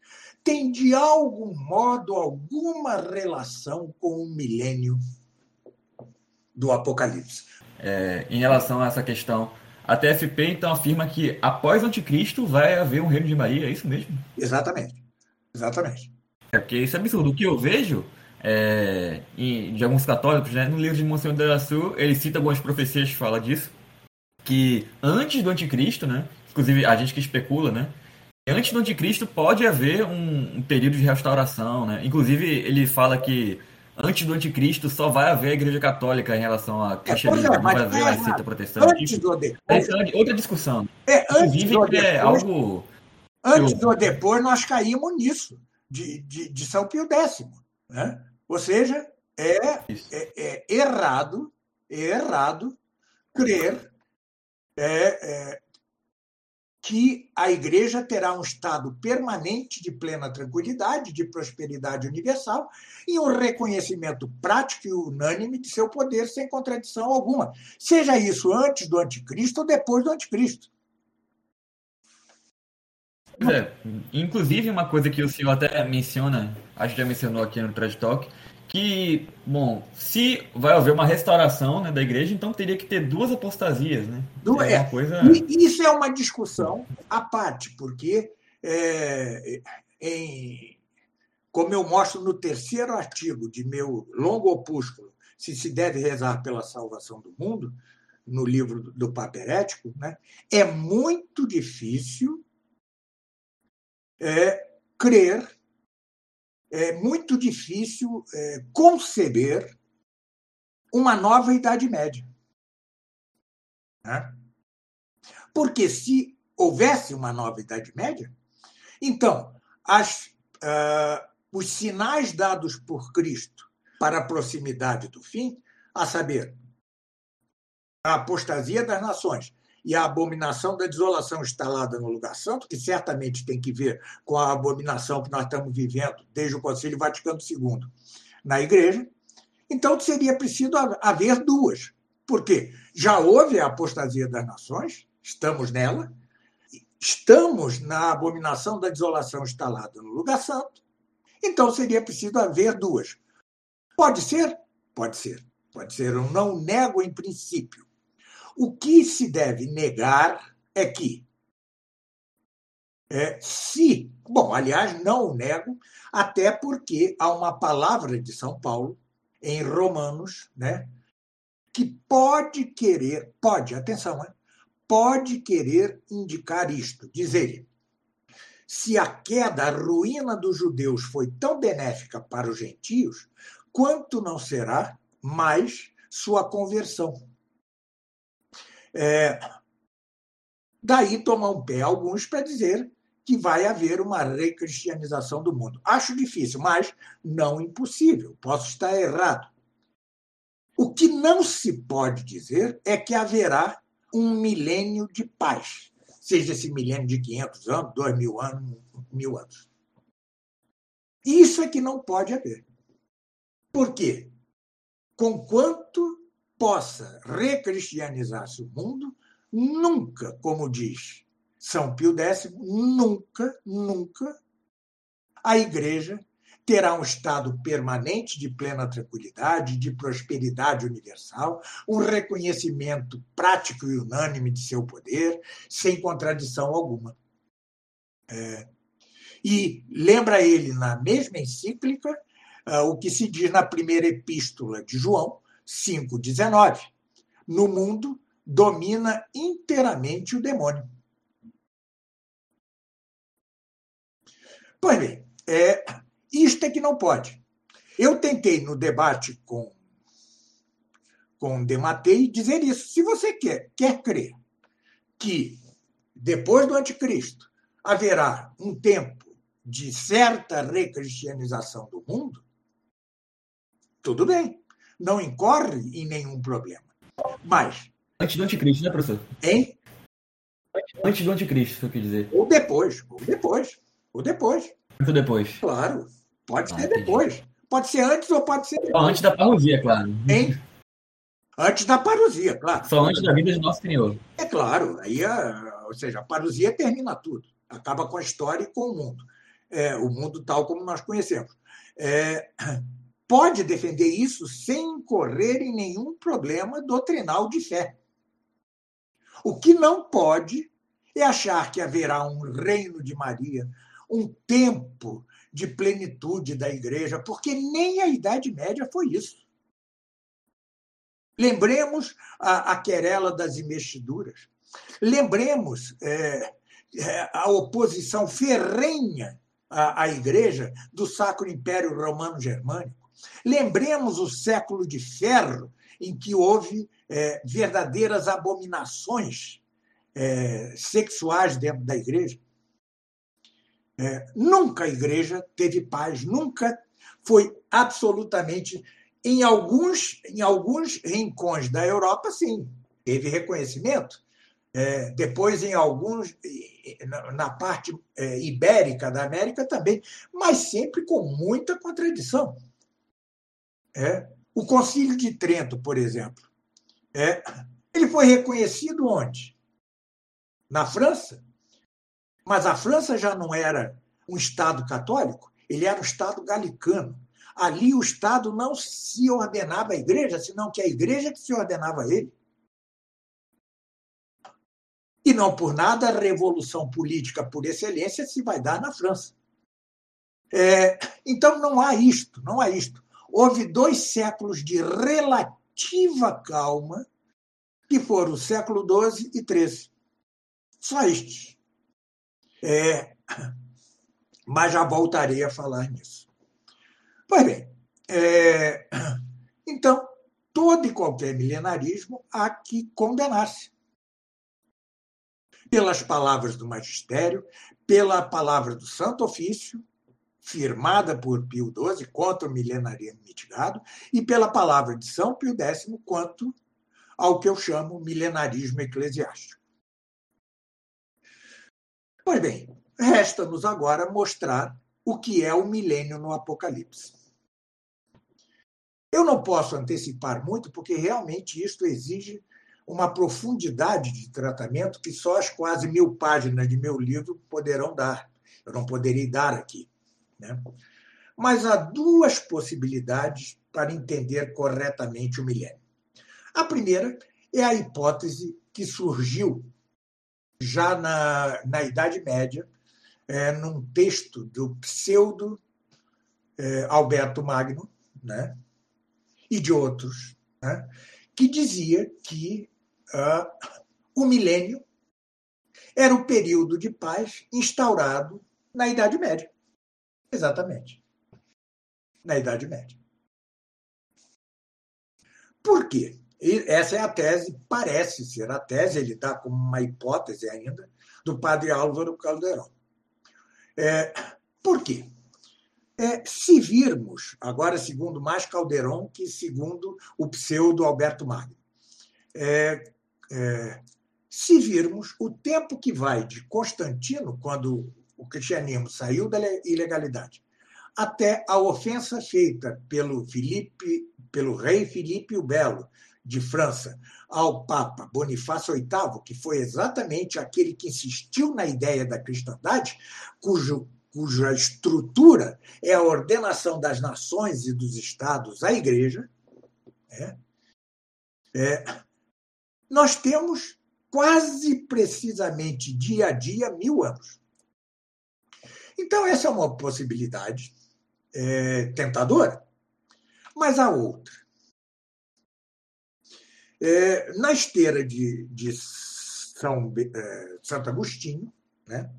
têm de algum modo alguma relação com o milênio do Apocalipse.
É, em relação a essa questão, a TFP então afirma que após o anticristo vai haver um reino de Maria, é isso mesmo?
Exatamente. Exatamente.
É porque isso é absurdo. O que eu vejo é, em, de alguns católicos, né, no livro de Monsenhor de Sul, ele cita algumas profecias que fala disso, que antes do anticristo, né, inclusive a gente que especula, né, antes do anticristo pode haver um, um, período de restauração, né? Inclusive ele fala que antes do anticristo só vai haver a igreja católica em relação a cristianismo, é, não vai haver a seita protestante. Antes do depois, é outra discussão.
É, antes do depois, é algo antes do depois nós caímos nisso de, de, de São Pio X, né? Ou seja, é, é, é errado, é errado crer é, é, que a igreja terá um estado permanente de plena tranquilidade, de prosperidade universal e um reconhecimento prático e unânime de seu poder sem contradição alguma, seja isso antes do anticristo ou depois do anticristo.
É, inclusive uma coisa que o senhor até menciona, acho que já mencionou aqui no Trash Talk, que, bom, se vai haver uma restauração né, da igreja, então teria que ter duas apostasias, né?
É, é coisa... Isso é uma discussão à parte, porque, é, em, como eu mostro no terceiro artigo de meu longo opúsculo, Se se deve rezar pela salvação do mundo, no livro do Papa Herético, né, é muito difícil é, crer é muito difícil é, conceber uma nova Idade Média. Né? Porque se houvesse uma nova Idade Média, então as, uh, os sinais dados por Cristo para a proximidade do fim, a saber, a apostasia das nações e a abominação da desolação instalada no lugar santo, que certamente tem que ver com a abominação que nós estamos vivendo desde o Concílio Vaticano II na Igreja, então seria preciso haver duas. Por quê? Já houve a apostasia das nações, estamos nela, estamos na abominação da desolação instalada no lugar santo, então seria preciso haver duas. Pode ser? Pode ser. Pode ser. Eu não nego em princípio. O que se deve negar é que, é, se. Bom, aliás, não o nego, até porque há uma palavra de São Paulo, em Romanos, né, que pode querer, pode, atenção, pode querer indicar isto, dizer ele. Se a queda, a ruína dos judeus foi tão benéfica para os gentios, quanto não será mais sua conversão? É, daí tomar um pé alguns para dizer que vai haver uma recristianização do mundo. Acho difícil, mas não impossível. Posso estar errado. O que não se pode dizer é que haverá um milênio de paz, seja esse milênio de 500 anos, 2 mil anos, mil anos. Isso é que não pode haver. Por quê? Conquanto possa recristianizar-se o mundo, nunca, como diz São Pio X, nunca, nunca a Igreja terá um estado permanente de plena tranquilidade, de prosperidade universal, um reconhecimento prático e unânime de seu poder, sem contradição alguma. É. E lembra ele, na mesma encíclica, uh, o que se diz na primeira epístola de João, 5,19. No mundo domina inteiramente o demônio. Pois bem, é, isto é que não pode. Eu tentei no debate com, com Dematei dizer isso. Se você quer, quer crer que depois do anticristo haverá um tempo de certa recristianização do mundo, tudo bem não incorre em nenhum problema. Mas.
Antes do anticristo, né, professor?
Hein?
Antes do anticristo, eu quer dizer.
Ou depois, ou depois, ou depois.
Muito depois.
Claro. Pode ah, ser entendi. depois. Pode ser antes ou pode ser depois.
antes da parousia, claro.
Hein? Antes da parousia, claro.
Só antes da vida de Nosso Senhor.
É claro. Aí, ou seja, a parousia termina tudo. Acaba com a história e com o mundo. É, o mundo tal como nós conhecemos. É, pode defender isso sem incorrer em nenhum problema doutrinal de fé. O que não pode é achar que haverá um reino de Maria, um tempo de plenitude da igreja, porque nem a Idade Média foi isso. Lembremos a, a querela das investiduras. Lembremos é, é, a oposição ferrenha à, à igreja do Sacro Império Romano Germânico. Lembremos o século de ferro, em que houve é, verdadeiras abominações é, sexuais dentro da igreja. É, nunca a igreja teve paz, nunca foi absolutamente. Em alguns, em alguns rincões da Europa, sim, teve reconhecimento. É, depois, em alguns, na parte é, ibérica da América também, mas sempre com muita contradição. É. O Concílio de Trento, por exemplo, é, ele foi reconhecido onde? Na França. Mas a França já não era um Estado católico, ele era um Estado galicano. Ali o Estado não se ordenava à igreja, senão que a igreja que se ordenava a ele. E não por nada a revolução política por excelência se vai dar na França. É, então não há isto, não há isto. Houve dois séculos de relativa calma, que foram o século XII e XIII. Só estes. É, mas já voltarei a falar nisso. Pois bem, é, então, todo e qualquer milenarismo há que condenar-se. Pelas palavras do magistério, pela palavra do Santo Ofício, firmada por Pio XII contra o milenarismo mitigado, e pela palavra de São Pio X quanto ao que eu chamo milenarismo eclesiástico. Pois bem, resta-nos agora mostrar o que é o milênio no Apocalipse. Eu não posso antecipar muito, porque realmente isto exige uma profundidade de tratamento que só as quase mil páginas de meu livro poderão dar. Eu não poderei dar aqui. Né? Mas há duas possibilidades para entender corretamente o milênio. A primeira é a hipótese que surgiu já na, na Idade Média, é, num texto do pseudo é, Alberto Magno, né? e de outros, né? que dizia que uh, o milênio era o período de paz instaurado na Idade Média. Exatamente. Na Idade Média. Por quê? E essa é a tese, parece ser a tese, ele está como uma hipótese ainda, do padre Álvaro Caldeirão. É, por quê? É, se virmos, agora segundo mais Caldeirão que segundo o pseudo Alberto Magno, é, é, se virmos o tempo que vai de Constantino, quando o cristianismo saiu da ilegalidade, até a ofensa feita pelo Filipe, pelo rei Filipe o Belo de França ao Papa Bonifácio VIII, que foi exatamente aquele que insistiu na ideia da cristandade, cujo, cuja estrutura é a ordenação das nações e dos estados à Igreja, é, é, nós temos quase precisamente dia a dia mil anos. Então, essa é uma possibilidade é, tentadora. Mas há outra. É, na esteira de, de São é, Santo Agostinho, né,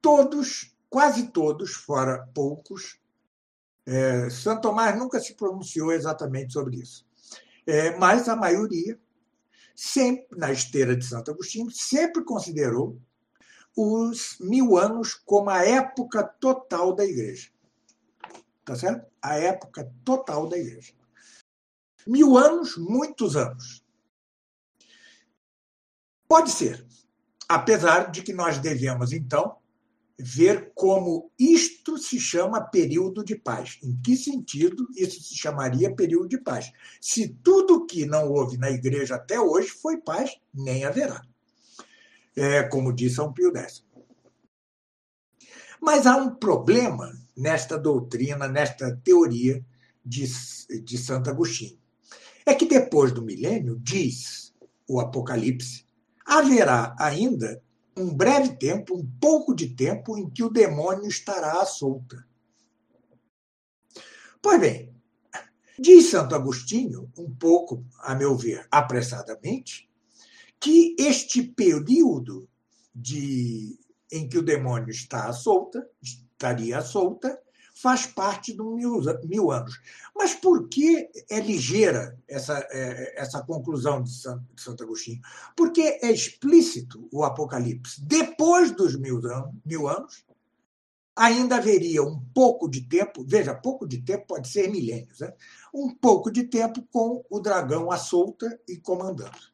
todos, quase todos, fora poucos, é, Santo Tomás nunca se pronunciou exatamente sobre isso, é, mas a maioria, sempre na esteira de Santo Agostinho, sempre considerou os mil anos como a época total da igreja. Tá certo? A época total da igreja. Mil anos, muitos anos. Pode ser. Apesar de que nós devemos, então, ver como isto se chama período de paz. Em que sentido isso se chamaria período de paz? Se tudo que não houve na igreja até hoje foi paz, nem haverá é, como diz São Pio X. Mas há um problema nesta doutrina, nesta teoria de, de Santo Agostinho. É que depois do milênio, diz o Apocalipse, haverá ainda um breve tempo, um pouco de tempo, em que o demônio estará à solta. Pois bem, diz Santo Agostinho, um pouco, a meu ver, apressadamente, que este período de, em que o demônio está solta, estaria solta, faz parte dos mil, mil, anos. Mas por que é ligeira essa, é, essa conclusão de Santo, de Agostinho? Porque é explícito o Apocalipse. Depois dos mil anos, mil anos, ainda haveria um pouco de tempo, veja, pouco de tempo pode ser milênios, né? um pouco de tempo com o dragão à solta e comandando.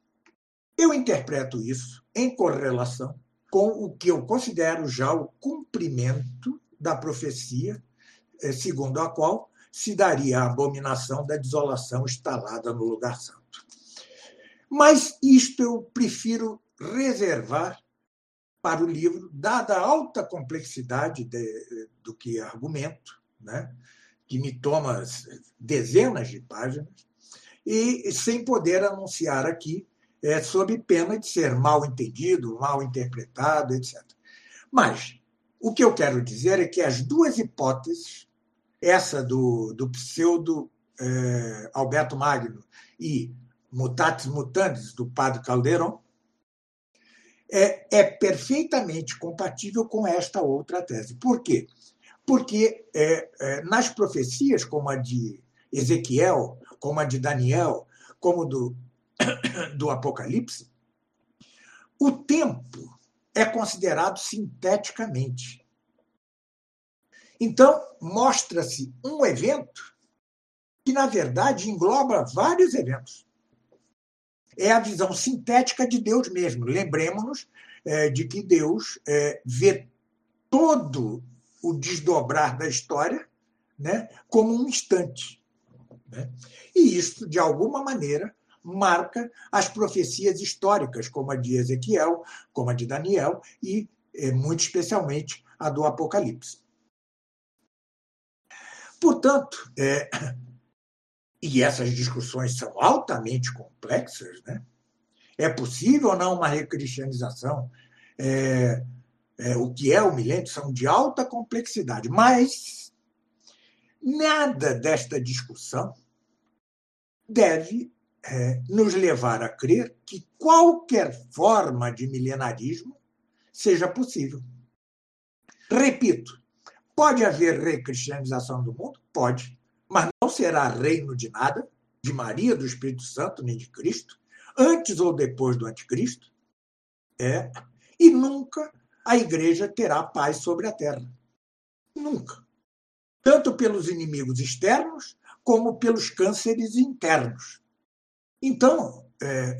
Eu interpreto isso em correlação com o que eu considero já o cumprimento da profecia, eh, segundo a qual se daria a abominação da desolação instalada no lugar santo. Mas isto eu prefiro reservar para o livro, dada a alta complexidade de, do que argumento, né? que me toma dezenas de páginas, e sem poder anunciar aqui, é, sob pena de ser mal entendido, mal interpretado, etc. Mas o que eu quero dizer é que as duas hipóteses, essa do, do pseudo é, Alberto Magno e Mutatis Mutandis, do padre Calderon, é, é perfeitamente compatível com esta outra tese. Por quê? Porque é, é, nas profecias, como a de Ezequiel, como a de Daniel, como do, do Apocalipse, o tempo é considerado sinteticamente. Então, mostra-se um evento que, na verdade, engloba vários eventos é a visão sintética de Deus mesmo. Lembremos-nos é, de que Deus é, vê todo o desdobrar da história né, como um instante. Né? E isso, de alguma maneira, marca as profecias históricas, como a de Ezequiel, como a de Daniel e, é, muito especialmente, a do Apocalipse. Portanto, é, e essas discussões são altamente complexas, né? É possível ou não uma recristianização? É, é, o que é o milênio são de alta complexidade, mas nada desta discussão deve é, nos levar a crer que qualquer forma de milenarismo seja possível. Repito, pode haver recristianização do mundo? Pode mas não será reino de nada, de Maria, do Espírito Santo, nem de Cristo, antes ou depois do anticristo. É, e nunca a igreja terá paz sobre a terra. Nunca. Tanto pelos inimigos externos, como pelos cânceres internos. Então, é,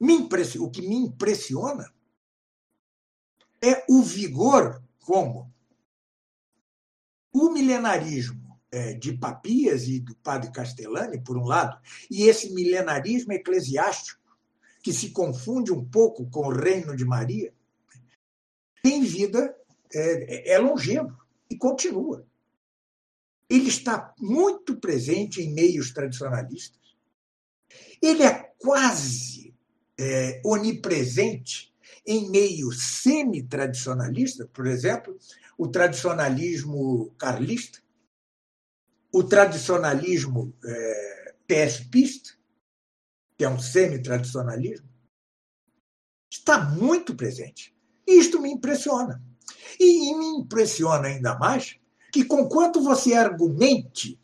o que me impressiona é o vigor como o milenarismo é, de Papias e do padre Castellani, por um lado, e esse milenarismo eclesiástico, que se confunde um pouco com o reino de Maria, tem vida, é, é longevo e continua. Ele está muito presente em meios tradicionalistas. Ele é quase é, onipresente em meios semi-tradicionalistas, por exemplo, o tradicionalismo carlista, o tradicionalismo é, PSPista, que é um semi-tradicionalismo, está muito presente. E isto me impressiona. E, me impressiona ainda mais que, conquanto você argumente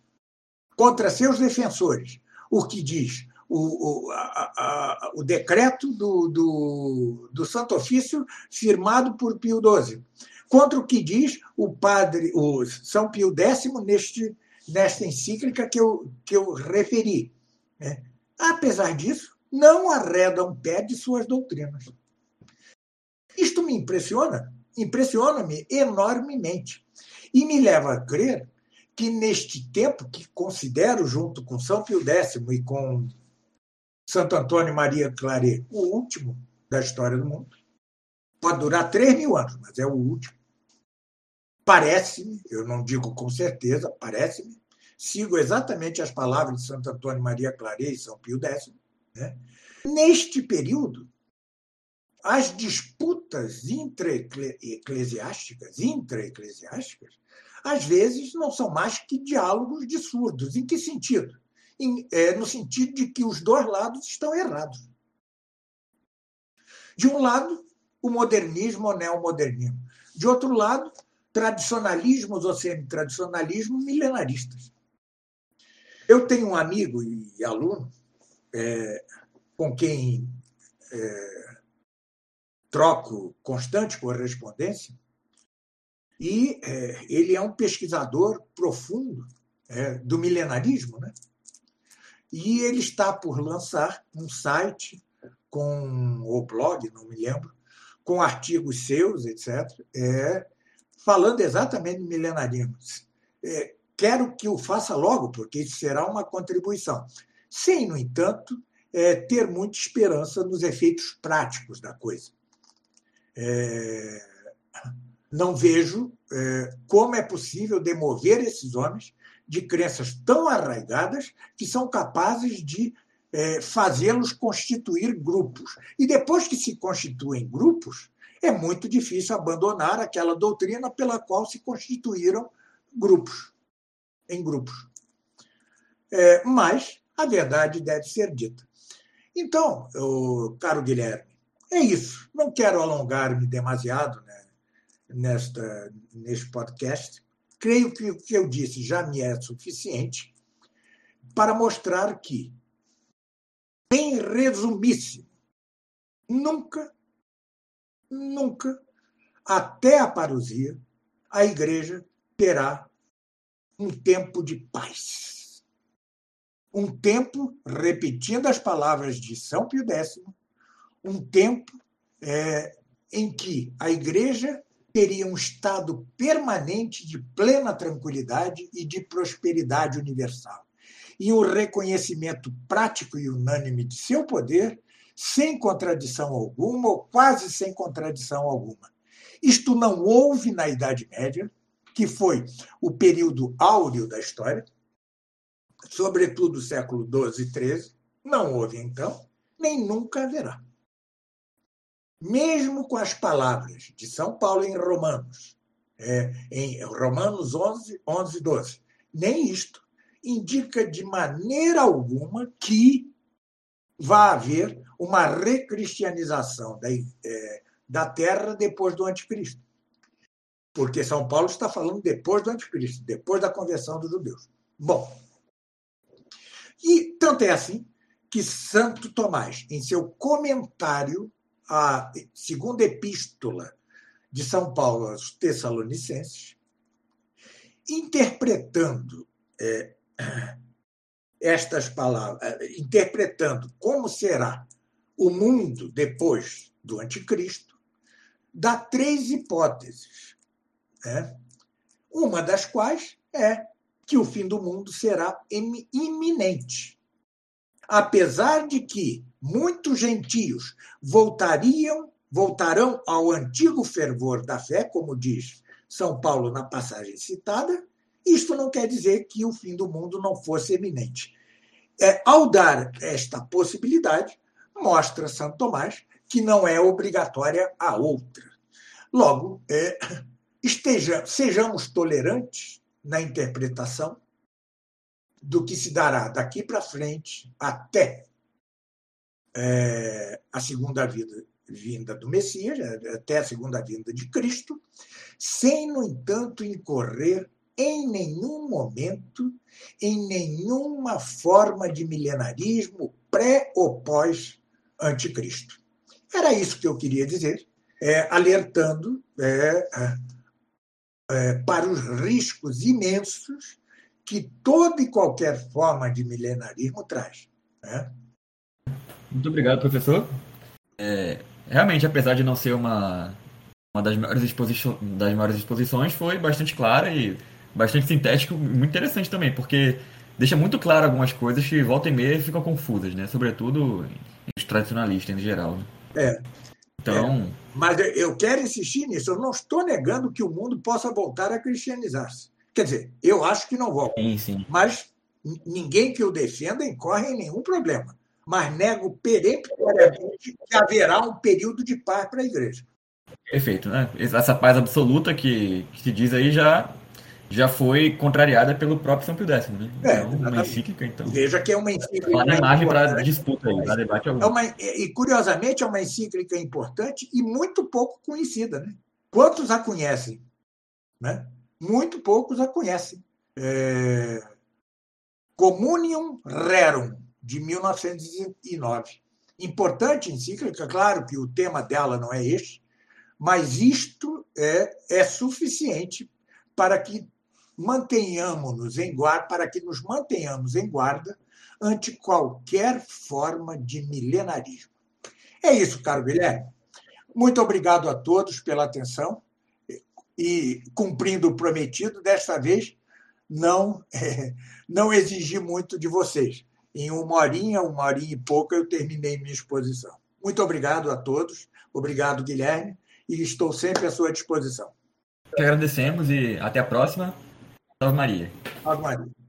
contra seus defensores o que diz o, a, a, o decreto do, do, do, Santo Ofício firmado por Pio XII, contra o que diz o padre, o São Pio X neste nesta encíclica que eu, que eu referi. Né? Apesar disso, não arreda um pé de suas doutrinas. Isto me impressiona, impressiona-me enormemente e me leva a crer que neste tempo que considero junto com São Pio X e com Santo Antônio Maria Claret o último da história do mundo, pode durar três mil anos, mas é o último. Parece-me, eu não digo com certeza, parece-me, sigo exatamente as palavras de Santo Antônio Maria Claret e São Pio X. Né? Neste período, as disputas intra-eclesiásticas, intra-eclesiásticas, às vezes não são mais que diálogos de surdos. Em que sentido? Em, é, no sentido de que os dois lados estão errados. De um lado, o modernismo ou neomodernismo. De outro lado, tradicionalismos ou semi-tradicionalismo milenaristas. Eu tenho um amigo e aluno é, com quem é, troco constante correspondência, e é, ele é um pesquisador profundo é, do milenarismo, né? E ele está por lançar um site com o blog, não me lembro, com artigos seus, etc., é, falando exatamente de milenarismo. É, quero que o faça logo, porque isso será uma contribuição. Sem, no entanto, é, ter muita esperança nos efeitos práticos da coisa. É, não vejo é, como é possível demover esses homens de crenças tão arraigadas que são capazes de é, fazê-los constituir grupos. E depois que se constituem grupos, é muito difícil abandonar aquela doutrina pela qual se constituíram grupos, em grupos. É, mas a verdade deve ser dita. Então, eu, caro Guilherme, é isso. Não quero alongar-me demasiado né, nesta, neste podcast. Creio que o que eu disse já me é suficiente para mostrar que, em resumíssimo, nunca, nunca, até a parousia, a igreja terá um tempo de paz. Um tempo, repetindo as palavras de São Pio X, um tempo é, em que a Igreja teria um estado permanente de plena tranquilidade e de prosperidade universal, e o reconhecimento prático e unânime de seu poder, sem contradição alguma, ou quase sem contradição alguma. Isto não houve na Idade Média, que foi o período áureo da história, sobretudo século XII e XIII, não houve então, nem nunca haverá. Mesmo com as palavras de São Paulo em Romanos, é, em Romanos 11, 11, 12, nem isto indica de maneira alguma que vá haver uma recristianização da, é, da terra depois do anticristo. Porque São Paulo está falando depois do anticristo, depois da conversão dos judeus. Bom, e tanto é assim que Santo Tomás, em seu comentário à segunda epístola de São Paulo aos Tessalonicenses, interpretando é, estas palavras, é, interpretando como será o mundo depois do anticristo, dá três hipóteses. Né? Uma das quais é que o fim do mundo será iminente. Apesar de que muitos gentios voltariam, voltarão ao antigo fervor da fé, como diz São Paulo na passagem citada, isto não quer dizer que o fim do mundo não fosse iminente. É, ao dar esta possibilidade, mostra Santo Tomás que não é obrigatória a outra. Logo, é, esteja, sejamos tolerantes na interpretação do que se dará daqui para frente até é, a segunda vida, vinda do Messias, até a segunda vinda de Cristo, sem, no entanto, incorrer em nenhum momento em nenhuma forma de milenarismo pré ou pós anticristo. Era isso que eu queria dizer, é, alertando é, é, para os riscos imensos que toda e qualquer forma de milenarismo traz. Né?
Muito obrigado, professor. É, realmente, apesar de não ser uma, uma das, maiores exposições, das maiores exposições, foi bastante clara e bastante sintético, muito interessante também, porque deixa muito claro algumas coisas que volta e meia ficam confusas, né? Sobretudo os tradicionalistas em geral. Né?
É. Então. É, mas eu quero insistir nisso. Eu não estou negando que o mundo possa voltar a cristianizar-se. Quer dizer, eu acho que não volta.
Sim, sim.
Mas ninguém que o defenda incorre em nenhum problema. Mas nego peremptoriamente que haverá um período de paz para a igreja.
Perfeito, né? Essa paz absoluta que, que se diz aí já já foi contrariada pelo próprio São Pio X, né?
É, então, uma encíclica, então. Veja que é uma encíclica.
Uma imagem para disputa aí, para debate algum.
É uma, e curiosamente é uma encíclica importante e muito pouco conhecida, né? Quantos a conhecem? Né? Muito poucos a conhecem. É... Communium Rerum, de 1909. Importante encíclica, claro que o tema dela não é este, mas isto é, é suficiente para que mantenhamos-nos em guarda, para que nos mantenhamos em guarda ante qualquer forma de milenarismo. É isso, caro Guilherme. Muito obrigado a todos pela atenção e cumprindo o prometido, desta vez não é, não exigi muito de vocês. Em uma horinha, uma horinha e pouca, eu terminei minha exposição. Muito obrigado a todos. Obrigado, Guilherme. e estou sempre à sua disposição.
Te agradecemos e até a próxima. Salve Maria.
Ave Maria.